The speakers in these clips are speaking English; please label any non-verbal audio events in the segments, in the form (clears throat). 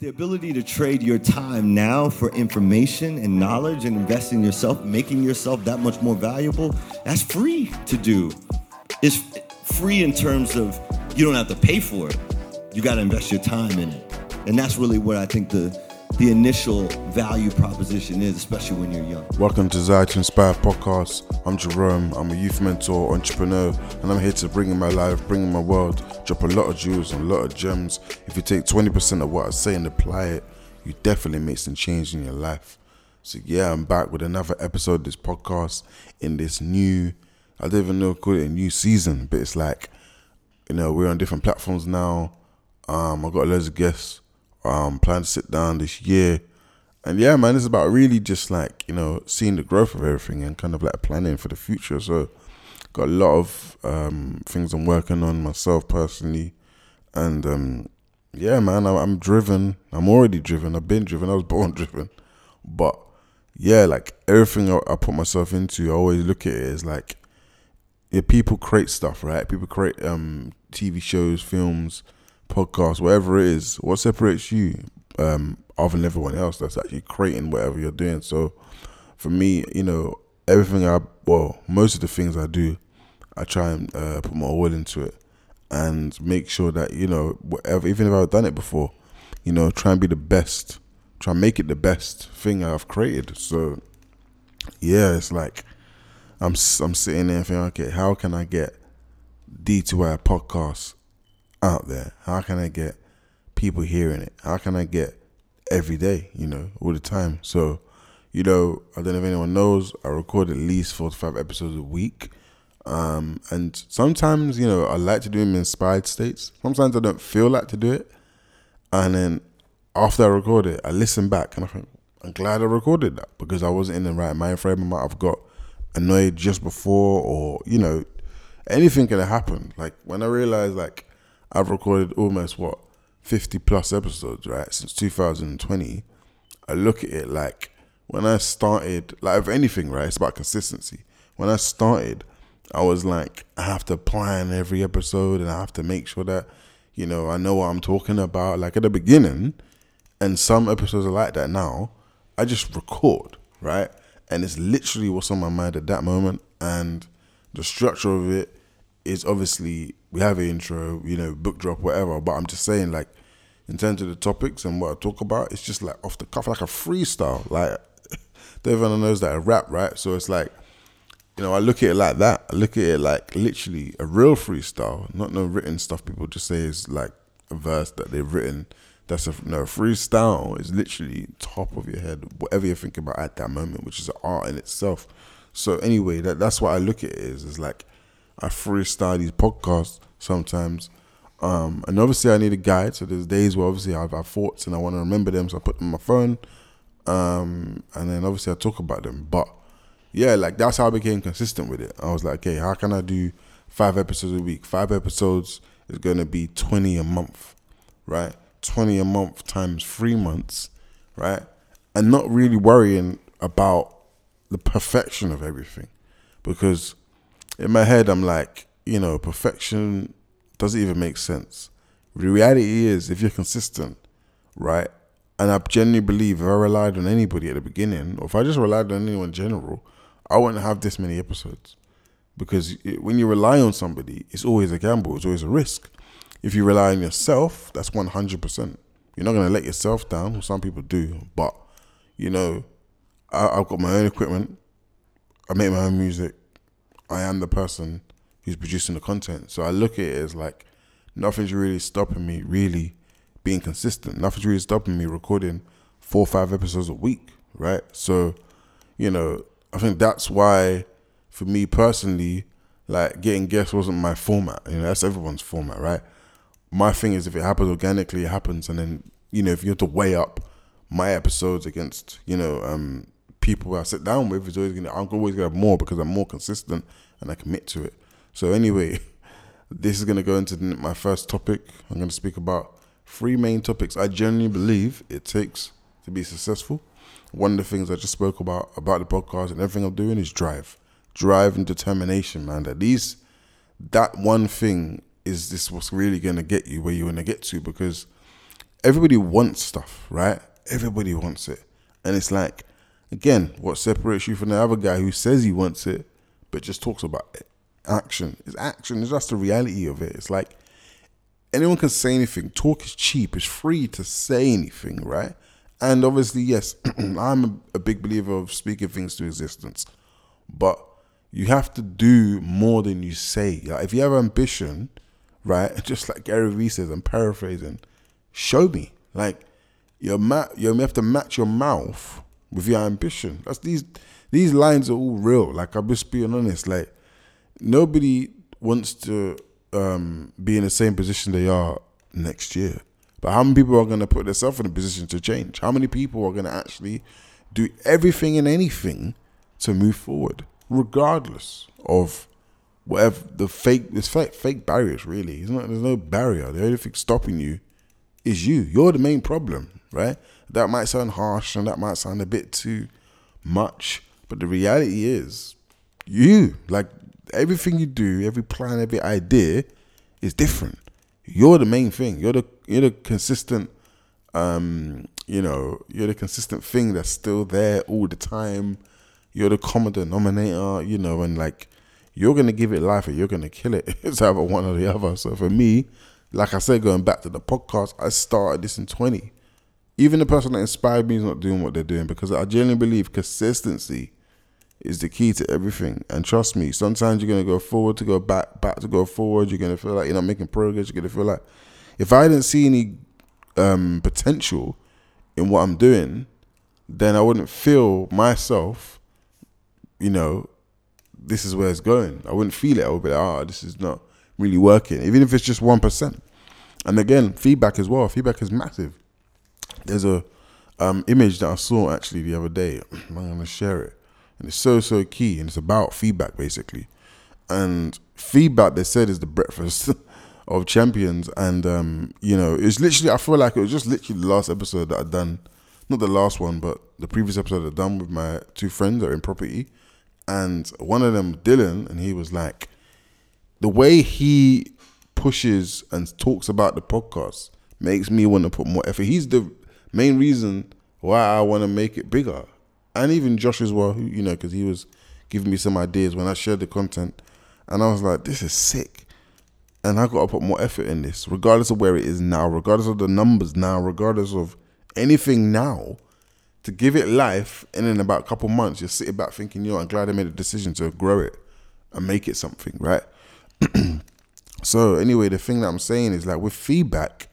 The ability to trade your time now for information and knowledge and invest in yourself, making yourself that much more valuable, that's free to do. It's free in terms of you don't have to pay for it. You got to invest your time in it. And that's really what I think the the initial value proposition is, especially when you're young. Welcome to Desire to Inspire podcast. I'm Jerrome. I'm a youth mentor, entrepreneur, and I'm here to bring in my life, bring in my world, drop a lot of jewels and a lot of gems. If you take 20% of what I say and apply it, you definitely make some change in your life. So yeah, I'm back with another episode of this podcast in this new, I don't even know call it a new season, but it's like, you know, we're on different platforms now. Um, I've got loads of guests um, plan to sit down this year. And yeah, man, it's about really just like, you know, seeing the growth of everything and kind of like planning for the future. So, got a lot of um, things I'm working on myself personally. And um, yeah, man, I'm, I'm driven. I'm already driven. I've been driven. I was (laughs) born driven. But yeah, like everything I, I put myself into, I always look at it as like, yeah, people create stuff, right? People create um, TV shows, films, podcast, whatever it is, what separates you um, other than everyone else that's actually creating whatever you're doing. So for me, you know, everything I, well, most of the things I do, I try and uh, put my all into it and make sure that, you know, whatever, even if I've done it before, you know, try and be the best, try and make it the best thing I've created. So yeah, it's like, I'm, I'm sitting there thinking, okay, how can I get D2I podcast out there? How can I get people hearing it? How can I get every day, you know, all the time? So, you know, I don't know if anyone knows, I record at least 45 episodes a week. Um, and sometimes, you know, I like to do them in inspired states. Sometimes I don't feel like to do it. And then after I record it, I listen back and I think, I'm glad I recorded that because I wasn't in the right mind frame. I might have got annoyed just before or, you know, anything could have happened. Like when I realized like I've recorded almost what 50 plus episodes, right, since 2020. I look at it like when I started, like if anything, right, it's about consistency. When I started, I was like, I have to plan every episode and I have to make sure that, you know, I know what I'm talking about. Like at the beginning, and some episodes are like that now, I just record, right? And it's literally what's on my mind at that moment. And the structure of it is obviously we have an intro, you know, book drop, whatever. But I'm just saying, like, in terms of the topics and what I talk about, it's just like off the cuff, like a freestyle. Like, (laughs) everyone knows that a rap, right? So it's like, you know, I look at it like that. I look at it like literally a real freestyle, not no written stuff. People just say is like a verse that they've written. That's a no freestyle is literally top of your head, whatever you're thinking about at that moment, which is art in itself. So anyway, that that's what I look at it is is like I freestyle these podcasts sometimes. Um, and obviously, I need a guide. So there's days where obviously I have, have thoughts and I want to remember them, so I put them on my phone. Um, and then obviously I talk about them. But yeah, like that's how I became consistent with it. I was like, okay, how can I do five episodes a week? Five episodes is going to be 20 a month, right? 20 a month times three months, right? And not really worrying about the perfection of everything because in my head, I'm like, you know, perfection doesn't even make sense. The reality is, if you're consistent, right, and I genuinely believe if I relied on anybody at the beginning, or if I just relied on anyone in general, I wouldn't have this many episodes. Because it, when you rely on somebody, it's always a gamble, it's always a risk. If you rely on yourself, that's 100%. You're not going to let yourself down, well, some people do, but, you know, I, I've got my own equipment, I make my own music, I am the person who's producing the content. So I look at it as like nothing's really stopping me really being consistent. Nothing's really stopping me recording four or five episodes a week, right? So, you know, I think that's why for me personally, like getting guests wasn't my format. You know, that's everyone's format, right? My thing is if it happens organically, it happens and then, you know, if you have to weigh up my episodes against, you know, um, people I sit down with is always gonna I'm always gonna have more because I'm more consistent and I commit to it. So anyway, (laughs) this is gonna go into my first topic. I'm gonna speak about three main topics I genuinely believe it takes to be successful. One of the things I just spoke about about the podcast and everything I'm doing is drive, drive and determination, man. At least that one thing is this what's really gonna get you where you want to get to because everybody wants stuff, right? Everybody wants it. And it's like, again, what separates you from the other guy who says he wants it, but just talks about it? Action. It's action. It's just the reality of it. It's like anyone can say anything. Talk is cheap. It's free to say anything, right? And obviously, yes, (clears throat) I'm a, big believer of speaking things to existence, but you have to do more than you say. Like if you have ambition, right? (laughs) Just like Gary Vee says, I'm paraphrasing. Show me, like your ma- you have to match your mouth with your ambition. That's these these lines are all real. Like I'm just being honest. Like nobody wants to um, be in the same position they are next year. But how many people are going to put themselves in a position to change? How many people are going to actually do everything and anything to move forward, regardless of whatever the fake, there's fake, fake barriers really. Not, there's no barrier. The only thing stopping you is you. You're the main problem, right? That might sound harsh and that might sound a bit too much, but the reality is you. Like everything you do, every plan, every idea is different. You're the main thing. You're the you're the consistent um, you know, you're the consistent thing that's still there all the time. You're the common denominator, you know, and like you're gonna give it life or you're gonna kill it. (laughs) it's either one or the other. So for me, like I said, going back to the podcast, I started this in 20. Even the person that inspired me is not doing what they're doing because I genuinely believe consistency is the key to everything. And trust me, sometimes you're gonna go forward to go back, back to go forward. You're gonna feel like you're not making progress. You're gonna feel like if I didn't see any um, potential in what I'm doing, then I wouldn't feel myself. You know, this is where it's going. I wouldn't feel it. I would be like, oh, this is not really working, even if it's just one percent. And again, feedback as well. Feedback is massive. There's a um, image that I saw actually the other day. (clears throat) I'm gonna share it and it's so so key and it's about feedback basically and feedback they said is the breakfast (laughs) of champions and um, you know it's literally i feel like it was just literally the last episode that i done not the last one but the previous episode i done with my two friends that are in property and one of them dylan and he was like the way he pushes and talks about the podcast makes me want to put more effort. He's the main reason why i want to make it bigger. And even Josh as well, who, you know, because he was giving me some ideas when I shared the content, and I was like, this is sick, and I got to put more effort in this, regardless of where it is now, regardless of the numbers now, regardless of anything now, to give it life, and in about a couple months, you're sitting back thinking, yo, I'm glad I made a decision to grow it and make it something, right? (clears throat) so anyway, the thing that I'm saying is like with feedback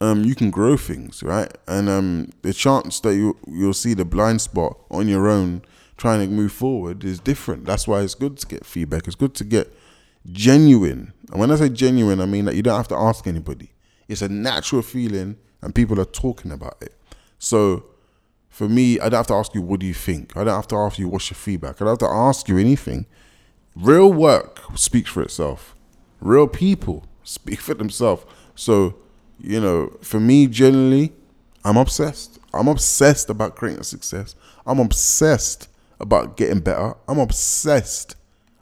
um, you can grow things, right? And um, the chance that you you'll see the blind spot on your own trying to move forward is different. That's why it's good to get feedback. It's good to get genuine. And when I say genuine, I mean that you don't have to ask anybody. It's a natural feeling, and people are talking about it. So for me, I don't have to ask you what do you think. I don't have to ask you what's your feedback. I don't have to ask you anything. Real work speaks for itself. Real people speak for themselves. So you know, for me, generally, I'm obsessed. I'm obsessed about creating success. I'm obsessed about getting better. I'm obsessed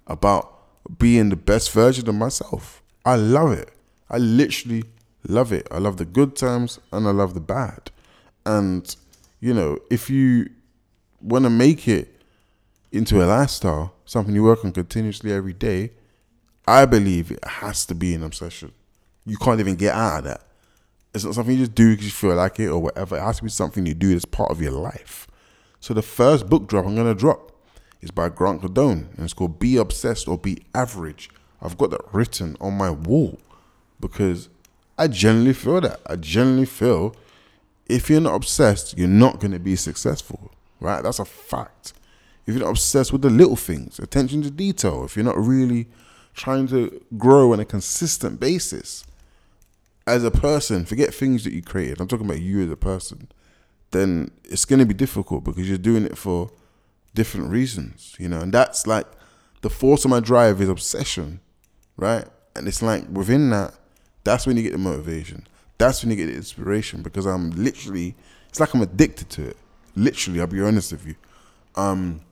about being the best version of myself. I love it. I literally love it. I love the good times and I love the bad. And, you know, if you want to make it into a lifestyle, something you work on continuously every day, I believe it has to be an obsession. You can't even get out of that. It's not something you just do because you feel like it or whatever. It has to be something you do that's part of your life. So the first book drop I'm gonna drop is by Grant Cardone, and it's called "Be Obsessed or Be Average." I've got that written on my wall because I generally feel that. I generally feel if you're not obsessed, you're not gonna be successful. Right? That's a fact. If you're not obsessed with the little things, attention to detail, if you're not really trying to grow on a consistent basis, as a person, forget things that you created. I'm talking about you as a person. Then it's going to be difficult because you're doing it for different reasons, you know. And that's like the force of my drive is obsession, right? And it's like within that, that's when you get the motivation. That's when you get the inspiration because I'm literally, it's like I'm addicted to it. Literally, I'll be honest with you. Um,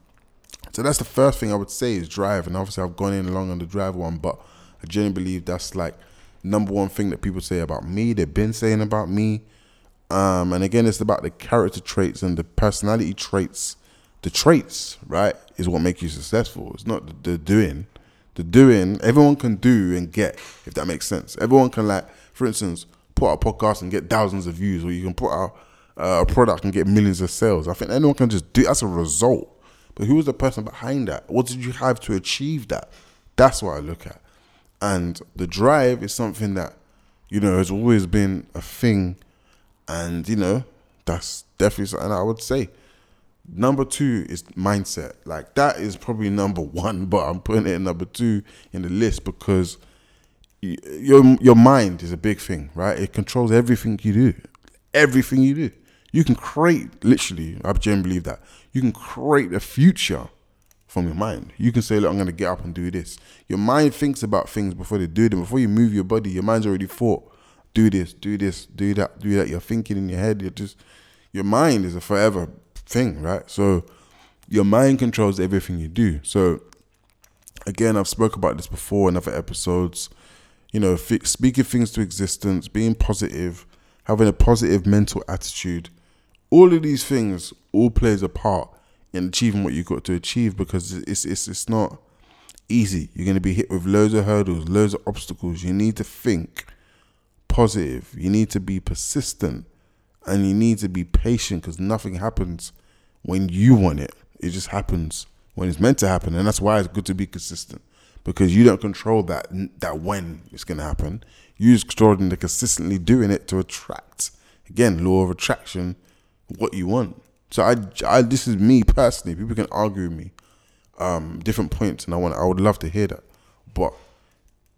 so that's the first thing I would say is drive. And obviously, I've gone in along on the drive one, but I genuinely believe that's like number one thing that people say about me, they've been saying about me. Um, and again, it's about the character traits and the personality traits. The traits, right, is what make you successful. It's not the, the doing. The doing, everyone can do and get, if that makes sense. Everyone can, like, for instance, put out a podcast and get thousands of views, or you can put out uh, a product and get millions of sales. I think anyone can just do. That's a result. But who was the person behind that? What did you have to achieve that? That's what I look at. And the drive is something that, you know, has always been a thing. And, you know, that's definitely something I would say. Number two is mindset. Like that is probably number (laughs) one, but I'm putting it number two in the list because your your mind is a big thing, right? It controls everything you do. Everything you do. You can create literally, I genuinely believe that. You can create a future from your mind. You can say, look, I'm gonna get up and do this. Your mind thinks about things before they do them. Before you move your body, your mind's already thought, do this, do this, do that, do that. You're thinking in your head, you're just your mind is a forever thing, right? So your mind controls everything you do. So again, I've spoke about this before in other episodes. You know, speaking things to existence, being positive, having a positive mental attitude, all of these things all plays a part in achieving what you've got to achieve because it's it's it's not easy. You're going to be hit with loads of hurdles, loads of obstacles. You need to think positive. You need to be persistent and you need to be patient because nothing happens when you want it. It just happens when it's meant to happen, and that's why it's good to be consistent because you don't control that that when it's going to happen. You just control the consistently doing it to attract. Again, law of attraction, what you want. So I, I this is me personally. People can argue with me, um, different points, and I want I would love to hear that. But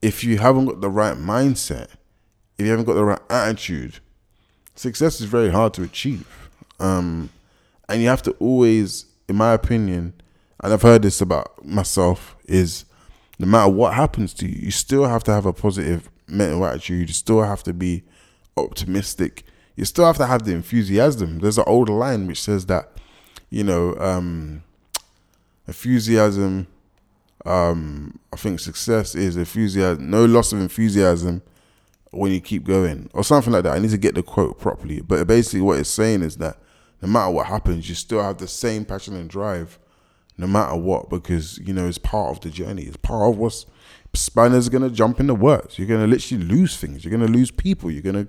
if you haven't got the right mindset, if you haven't got the right attitude, success is very hard to achieve. Um, and you have to always, in my opinion, and I've heard this about myself, is no matter what happens to you, you still have to have a positive mental attitude. You still have to be optimistic. You still have to have the enthusiasm. There's an old line which says that, you know, um, enthusiasm. Um, I think success is enthusiasm. No loss of enthusiasm when you keep going, or something like that. I need to get the quote properly, but basically what it's saying is that no matter what happens, you still have the same passion and drive, no matter what, because you know it's part of the journey. It's part of what's spanners gonna jump in the works. You're gonna literally lose things. You're gonna lose people. You're gonna,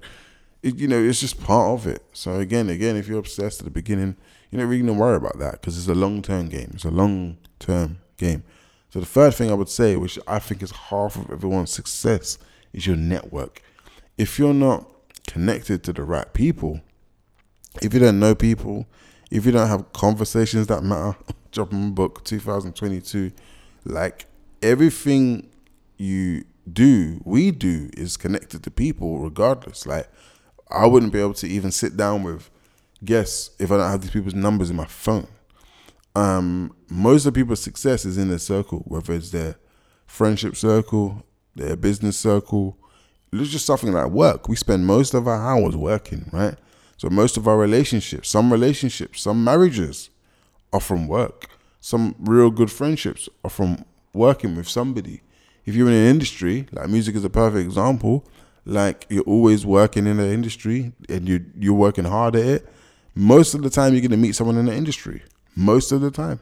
it, you know, it's just part of it. So again, again, if you're obsessed at the beginning, you're not really gonna worry about that because it's a long term game. It's a long term game. So the third thing I would say, which I think is half of everyone's success, is your network. If you're not connected to the right people, if you don't know people, if you don't have conversations that matter, (laughs) dropping my book 2022, like everything you do, we do is connected to people regardless. Like I wouldn't be able to even sit down with guests if I don't have these people's numbers in my phone. Um, most of people's success is in their circle, whether it's their friendship circle, their business circle, it's just something like work. We spend most of our hours working, right? So most of our relationships, some relationships, some marriages are from work. Some real good friendships are from working with somebody. If you're in an industry, like music is a perfect example, like you're always working in the industry and you you're working hard at it, most of the time you're gonna meet someone in the industry. Most of the time.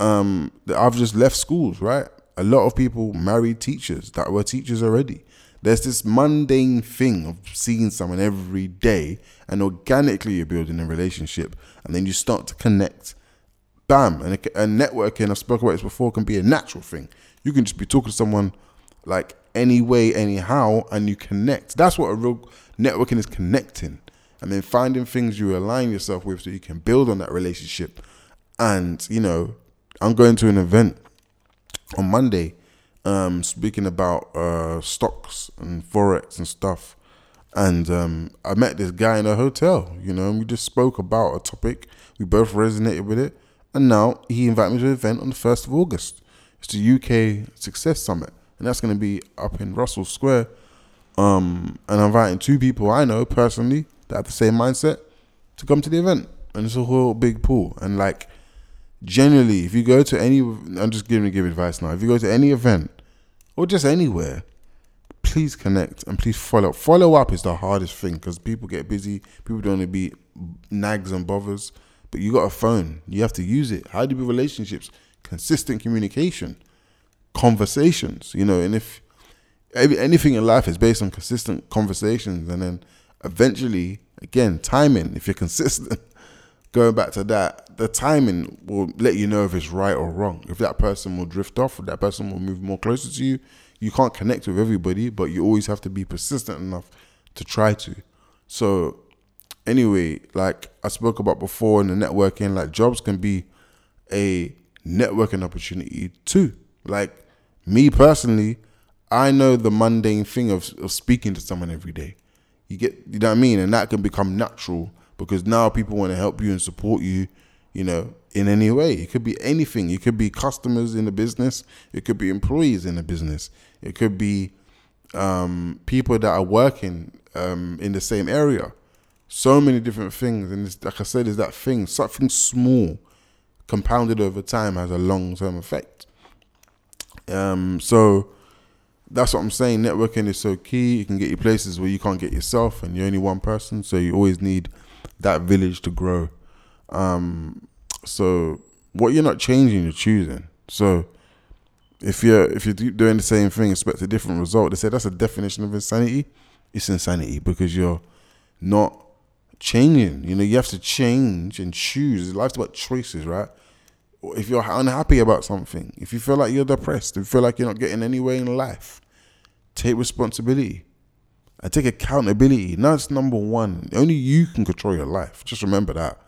Um, I've just left schools, right? A lot of people married teachers that were teachers already. There's this mundane thing of seeing someone every day and organically you're building a relationship and then you start to connect. Bam. And, and networking, I've spoken about this before, can be a natural thing. You can just be talking to someone like any way, anyhow, and you connect. That's what a real networking is connecting. And then finding things you align yourself with so you can build on that relationship. And, you know, I'm going to an event on Monday um, speaking about uh, stocks and forex and stuff. And um, I met this guy in a hotel, you know, and we just spoke about a topic. We both resonated with it. And now he invited me to an event on the 1st of August. It's the UK Success Summit. And that's going to be up in Russell Square. Um, and I'm inviting two people I know personally that have the same mindset to come to the event. And it's a whole big pool. And like, generally, if you go to any, I'm just giving give advice now. If you go to any event or just anywhere, please connect and please follow. Up. Follow up is the hardest thing because people get busy. People don't want to be nags and bothers. But you got a phone. You have to use it. How do you build relationships? Consistent communication, conversations. You know, and if anything in life is based on consistent conversations, and then eventually, again, timing. If you're (laughs) consistent, going back to that, the timing will let you know if it's right or wrong. If that person will drift off, if that person will move more closer to you. You can't connect with everybody, but you always have to be persistent enough to try to. So, anyway, like I spoke about before in the networking, like jobs can be a networking opportunity too. Like me personally, I know the mundane thing of, of speaking to someone every day. You get, you know what I mean? And that can become natural because now people want to help you and support you, you know, in any way. It could be anything. It could be customers in the business. It could be employees in the business. It could be um, people that are working um, in the same area. So many different things. And like I said, is that thing, something small compounded over time has a long term effect. Um, so that's what I'm saying. Networking is so key. You can get you places where you can't get yourself, and you're only one person. So you always need that village to grow. Um, so what you're not changing, you're choosing. So if you're if you're doing the same thing, expect a different result. They say that's a definition of insanity. It's insanity because you're not changing. You know, you have to change and choose. Life's about choices, right? If you're unhappy about something, if you feel like you're depressed, if you feel like you're not getting anywhere in life, take responsibility. I take accountability. That's number one. Only you can control your life. Just remember that.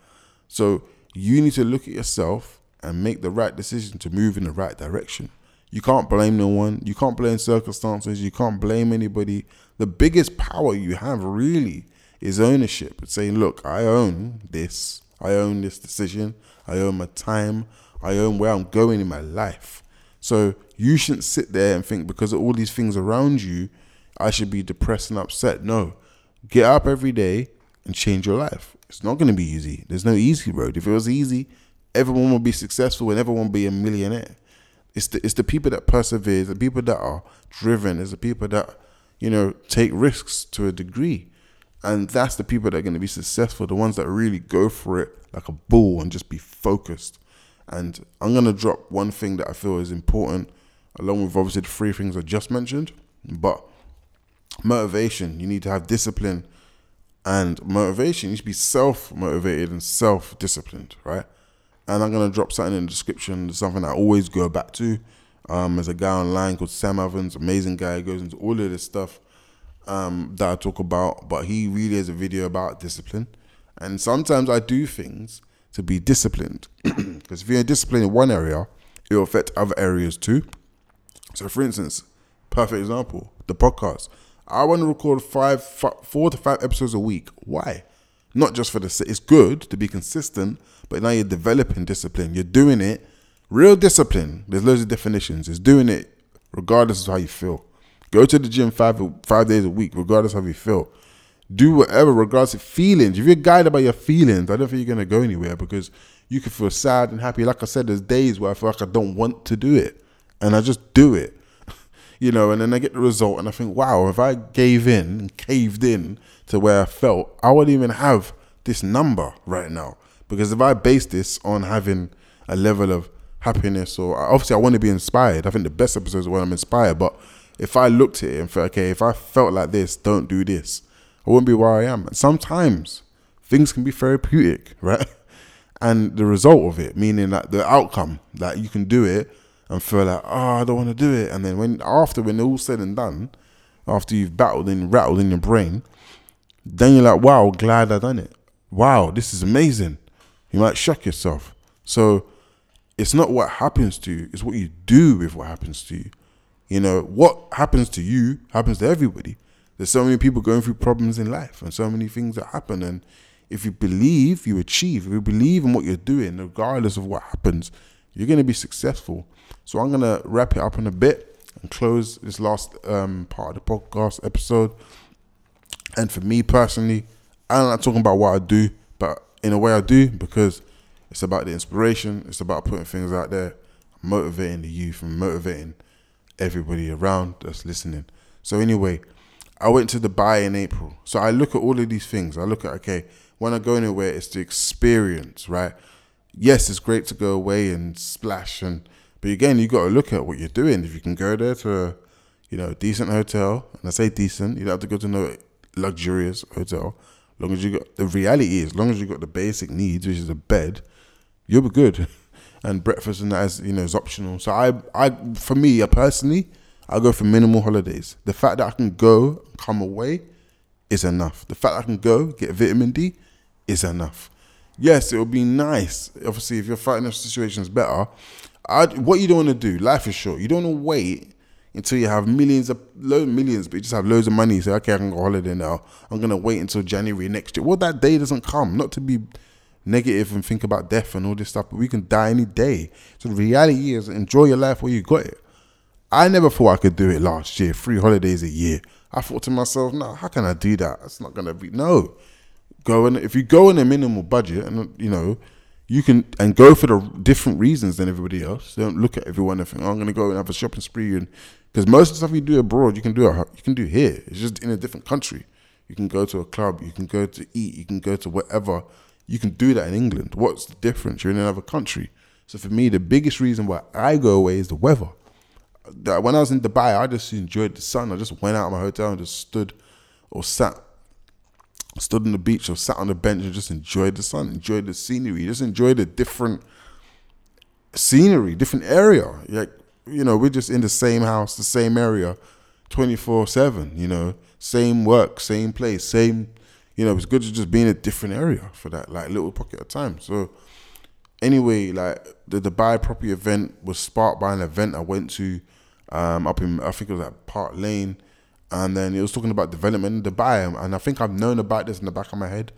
So you need to look at yourself and make the right decision to move in the right direction. You can't blame no one. You can't blame circumstances. You can't blame anybody. The biggest power you have really is ownership. It's saying, look, I own this. I own this decision. I own my time. I own where I'm going in my life. So you shouldn't sit there and think because of all these things around you, I should be depressed and upset. No. Get up every day and change your life. It's not going to be easy. There's no easy road. If it was easy, everyone would be successful and everyone would be a millionaire. It's the it's the people that persevere, the people that are driven, it's the people that, you know, take risks to a degree. And that's the people that are going to be successful, the ones that really go for it like a bull and just be focused. And I'm going to drop one thing that I feel is important, along with obviously the three things I just mentioned. But motivation, you need to have discipline. And motivation, you should be self motivated and self disciplined, right? And I'm going to drop something in the description, something I always go back to. Um, there's a guy online called Sam Evans, amazing guy, goes into all of this stuff um, that I talk about, but he really has a video about discipline. And sometimes I do things to be disciplined. (clears throat) Because if you're disciplined in one area, it will affect other areas too. So, for instance, perfect example, the podcast. I want to record five, four to five episodes a week. Why? Not just for the it's good to be consistent, but now you're developing discipline. You're doing it. Real discipline. There's loads of definitions. It's doing it regardless of how you feel. Go to the gym five five days a week, regardless of how you feel. Do whatever, regardless of feelings. If you're guided by your feelings, I don't think you're gonna go anywhere because you can feel sad and happy. Like I said, there's days where I feel like I don't want to do it, and I just do it. (laughs) you know, and then I get the result, and I think, wow, if I gave in and caved in to where I felt, I wouldn't even have this number right now. Because if I base this on having a level of happiness, or obviously I want to be inspired. I think the best episodes are when I'm inspired. But if I looked at it and felt, okay, if I felt like this, don't do this, I wouldn't be where I am. And sometimes things can be therapeutic, (laughs) right? And the result of it, meaning that the outcome, that you can do it and feel like, oh, I don't want to do it. And then when after when all said and done, after you've battled and rattled in your brain, then you're like, wow, glad I done it. Wow, this is amazing. You might shock yourself. So it's not what happens to you, it's what you do with what happens to you. You know, what happens to you happens to everybody. There's so many people going through problems in life and so many things that happen. And if you believe, you achieve. If you believe in what you're doing, regardless of what happens, you're going to be successful. So I'm going to wrap it up in a bit and close this last um, part of the podcast episode. And for me personally, I'm not like talking about what I do, but in a way I do because it's about the inspiration. It's about putting things out there, motivating the youth and motivating everybody around that's listening. So anyway, I went to Dubai in April. So I look at all of these things. I look at okay, when I go anywhere, it's the experience, right? Yes, it's great to go away and splash and but again, you got to look at what you're doing. If you can go there to, a, you know, decent hotel, and I say decent, you don't have to go to no luxurious hotel. Long as you got the reality is, as long as you got the basic needs, which is a bed, you'll be good. (laughs) And breakfast and that is you know is optional. So I I for me uh, personally, I go for minimal holidays. The fact that I can go come away is enough. The fact that I can go get vitamin D is enough. Yes, it would be nice. Obviously, if your financial situation is better, I, what you don't want to do, life is short. You don't want to wait until you have millions of low millions, but you just have loads of money. You say, okay, I can go holiday now. I'm gonna wait until January next year. Well, that day doesn't come. Not to be negative and think about death and all this stuff, but we can die any day. So the reality is, enjoy your life while you got it. I never thought I could do it last year, three holidays a year. I thought to myself, no, how can I do that? That's not gonna be no. Go and if you go on a minimal budget and you know you can and go for the different reasons than everybody else. Don't look at everyone and think, oh, I'm to go and have a shopping spree, and because most of the stuff you do abroad, you can do you can do here. It's just in a different country. You can go to a club, you can go to eat, you can go to whatever. You can do that in England. What's the difference? You're in another country. So for me, the biggest reason why I go away is the weather. When I was in Dubai, I just enjoyed the sun. I just went out of my hotel and just stood or sat stood on the beach or sat on the bench and just enjoyed the sun, enjoyed the scenery, just enjoyed the different scenery, different area. Like, you know, we're just in the same house, the same area, 24 7, you know, same work, same place, same, you know, it's good to just be in a different area for that, like, little pocket of time. So, anyway, like, the Dubai property event was sparked by an event I went to um, up in, I think it was at Park Lane and then it was talking about development in Dubai, and I think I've known about this in the back of my head,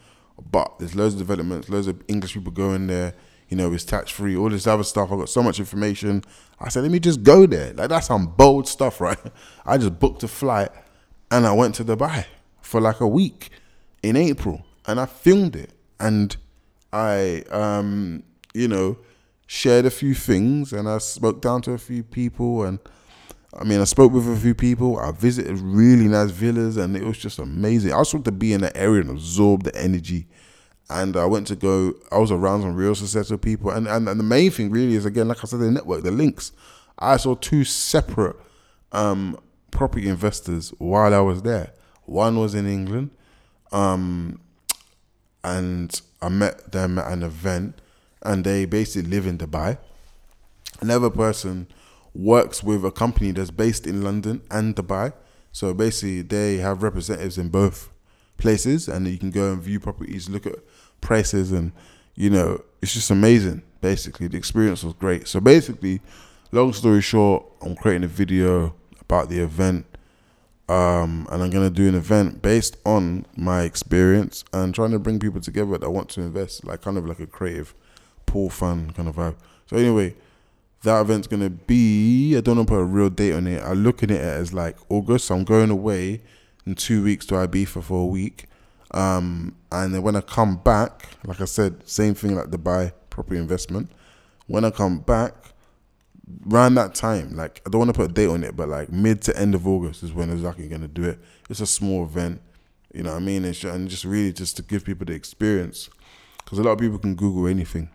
but there's loads of developments, loads of English people going there. You know, it's tax free, all this other stuff. I got so much information. I said, let me just go there. Like that's some bold stuff, (laughs) right? I just booked a flight, and I went to Dubai for like a week in April, and I filmed it, and I, um, you know, shared a few things, and I spoke down to a few people, and I mean, I spoke with a few people. I visited really nice villas, and it was just amazing. I was supposed to be in that area and absorb the energy. And I went to go. I was around some real successful people, and, and and the main thing really is again, like I said, the network, the links. I saw two separate um, property investors while I was there. One was in England, um, and I met them at an event, and they basically live in Dubai. Another person works with a company that's based in London and Dubai. So basically, they have representatives in both places, and you can go and view properties, look at prices, and you know, it's just amazing. Basically, the experience was great. So basically, long story short, I'm creating a video about the event, um, and I'm gonna do an event based on my experience and trying to bring people together that want to invest, like kind of like a creative pool fund kind of vibe. So anyway, that event's gonna be. I don't know put a real date on it. I'm looking at it as like August. So I'm going away in two weeks to Ibiza for a week. Um, and then when I come back, like I said, same thing like Dubai property investment. When I come back, around that time, like I don't want to put a date on it, but like mid to end of August is when I'm exactly gonna do it. It's a small event, you know what I mean? And just really just to give people the experience, because a lot of people can Google anything.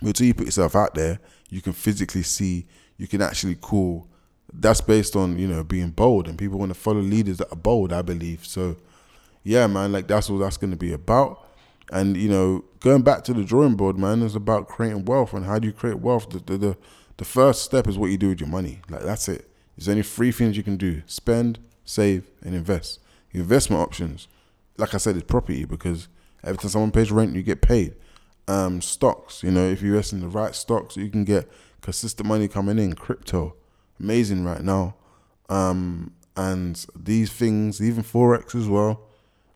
Until you put yourself out there, you can physically see, you can actually call. That's based on you know being bold, and people want to follow leaders that are bold. I believe so. Yeah, man, like that's what that's going to be about. And you know, going back to the drawing board, man, is about creating wealth. And how do you create wealth? The, the the the first step is what you do with your money. Like that's it. There's only three things you can do: spend, save, and invest. Your investment options, like I said, is property because every time someone pays rent, you get paid um, stocks. You know, if you invest in the right stocks, you can get consistent money coming in. Crypto, amazing right now. Um, and these things, even forex as well.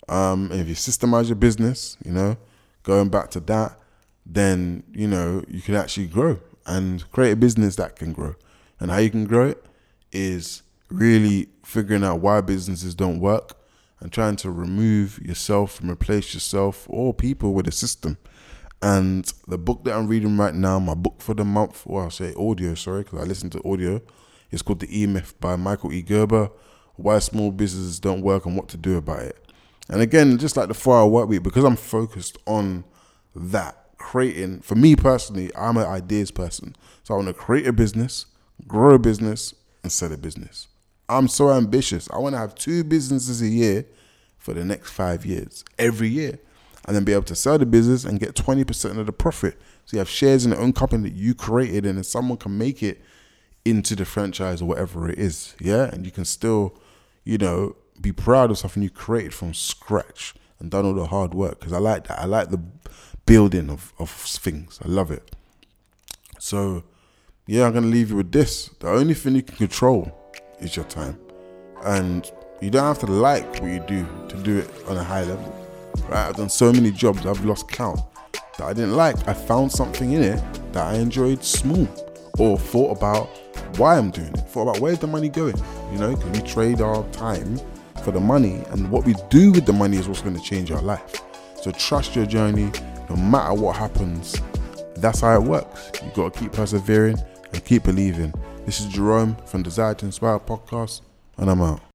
Um, if you systemize your business, you know, going back to that, then you know you can actually grow and create a business that can grow. And how you can grow it is really figuring out why businesses don't work and trying to remove yourself and replace yourself or people with a system. And the book that I'm reading right now, my book for the month, well, I'll say audio, sorry, because I listen to audio, it's called The E-Myth by Michael E. Gerber. why small businesses don't work and what to do about it. And again, just like the four hour work week, because I'm focused on that, creating, for me personally, I'm an ideas person. So I want to create a business, grow a business, and sell a business. I'm so ambitious. I want to have two businesses a year for the next five years, every year, and then be able to sell the business and get 20% of the profit. So you have shares in the own company that you created, and then someone can make it into the franchise or whatever it is. Yeah. And you can still, you know, be proud of something you created from scratch and done all the hard work. Because I like that. I like the building of, of things. I love it. So, yeah, I'm going to leave you with this. The only thing you can control is your time. And you don't have to like what you do to do it on a high level. Right? I've done so many jobs, I've lost count that I didn't like. I found something in it that I enjoyed small or thought about why I'm doing it, thought about where's the money going, you know, because we trade our time for the money and what we do with the money is what's going to change our life. So trust your journey, no matter what happens. That's how it works. You've got to keep persevering and keep believing. This is Jerrome from Desire to Inspire podcast, and I'm out.